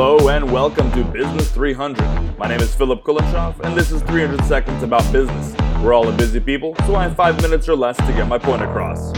and welcome to Business 300. My name is Philip Kulishov, and this is 300 Seconds About Business. We're all a busy people, so I have five minutes or less to get my point across.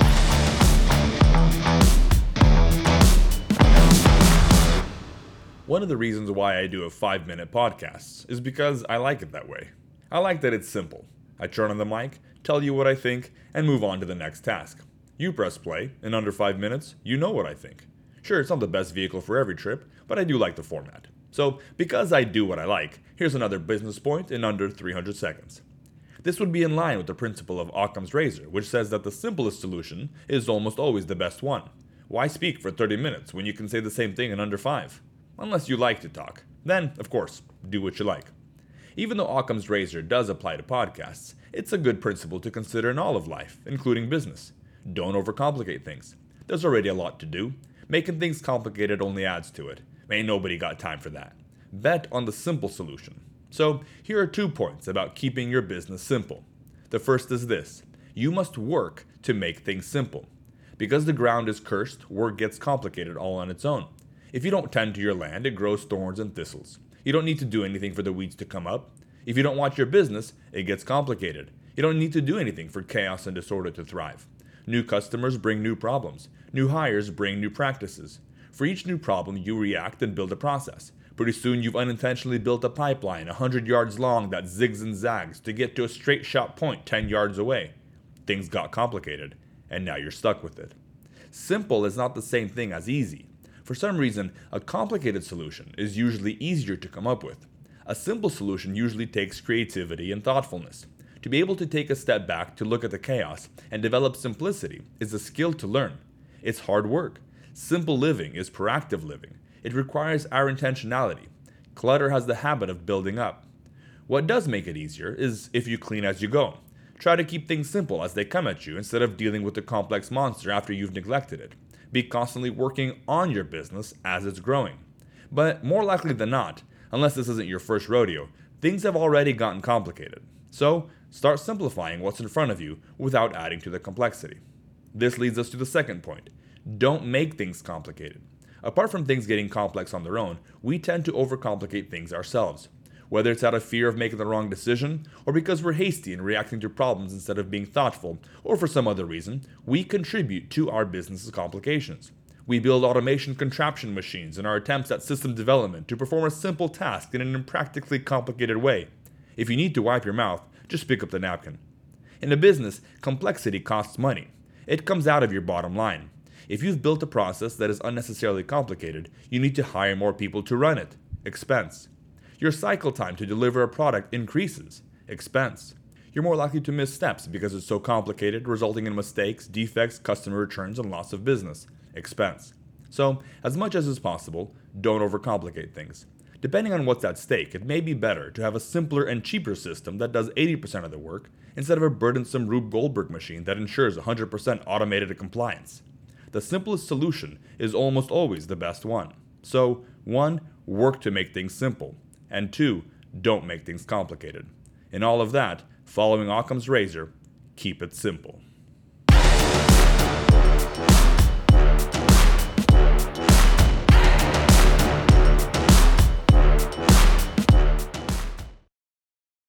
One of the reasons why I do a five minute podcast is because I like it that way. I like that it's simple. I turn on the mic, tell you what I think, and move on to the next task. You press play, in under five minutes, you know what I think. Sure, it's not the best vehicle for every trip, but I do like the format. So, because I do what I like, here's another business point in under 300 seconds. This would be in line with the principle of Occam's razor, which says that the simplest solution is almost always the best one. Why speak for 30 minutes when you can say the same thing in under 5? Unless you like to talk. Then, of course, do what you like. Even though Occam's razor does apply to podcasts, it's a good principle to consider in all of life, including business. Don't overcomplicate things. There's already a lot to do. Making things complicated only adds to it. Ain't nobody got time for that. Bet on the simple solution. So, here are two points about keeping your business simple. The first is this you must work to make things simple. Because the ground is cursed, work gets complicated all on its own. If you don't tend to your land, it grows thorns and thistles. You don't need to do anything for the weeds to come up. If you don't watch your business, it gets complicated. You don't need to do anything for chaos and disorder to thrive. New customers bring new problems. New hires bring new practices. For each new problem, you react and build a process. Pretty soon, you've unintentionally built a pipeline 100 yards long that zigs and zags to get to a straight shot point 10 yards away. Things got complicated, and now you're stuck with it. Simple is not the same thing as easy. For some reason, a complicated solution is usually easier to come up with. A simple solution usually takes creativity and thoughtfulness. To be able to take a step back to look at the chaos and develop simplicity is a skill to learn. It's hard work. Simple living is proactive living. It requires our intentionality. Clutter has the habit of building up. What does make it easier is if you clean as you go. Try to keep things simple as they come at you instead of dealing with the complex monster after you've neglected it. Be constantly working on your business as it's growing. But more likely than not, unless this isn't your first rodeo, things have already gotten complicated. So, start simplifying what's in front of you without adding to the complexity. This leads us to the second point don't make things complicated. Apart from things getting complex on their own, we tend to overcomplicate things ourselves. Whether it's out of fear of making the wrong decision, or because we're hasty in reacting to problems instead of being thoughtful, or for some other reason, we contribute to our business's complications. We build automation contraption machines in our attempts at system development to perform a simple task in an impractically complicated way. If you need to wipe your mouth, just pick up the napkin. In a business, complexity costs money. It comes out of your bottom line. If you've built a process that is unnecessarily complicated, you need to hire more people to run it. Expense. Your cycle time to deliver a product increases. Expense. You're more likely to miss steps because it's so complicated, resulting in mistakes, defects, customer returns, and loss of business. Expense. So, as much as is possible, don't overcomplicate things. Depending on what's at stake, it may be better to have a simpler and cheaper system that does 80% of the work instead of a burdensome Rube Goldberg machine that ensures 100% automated compliance the simplest solution is almost always the best one. So, one, work to make things simple, and two, don't make things complicated. In all of that, following Occam's razor, keep it simple.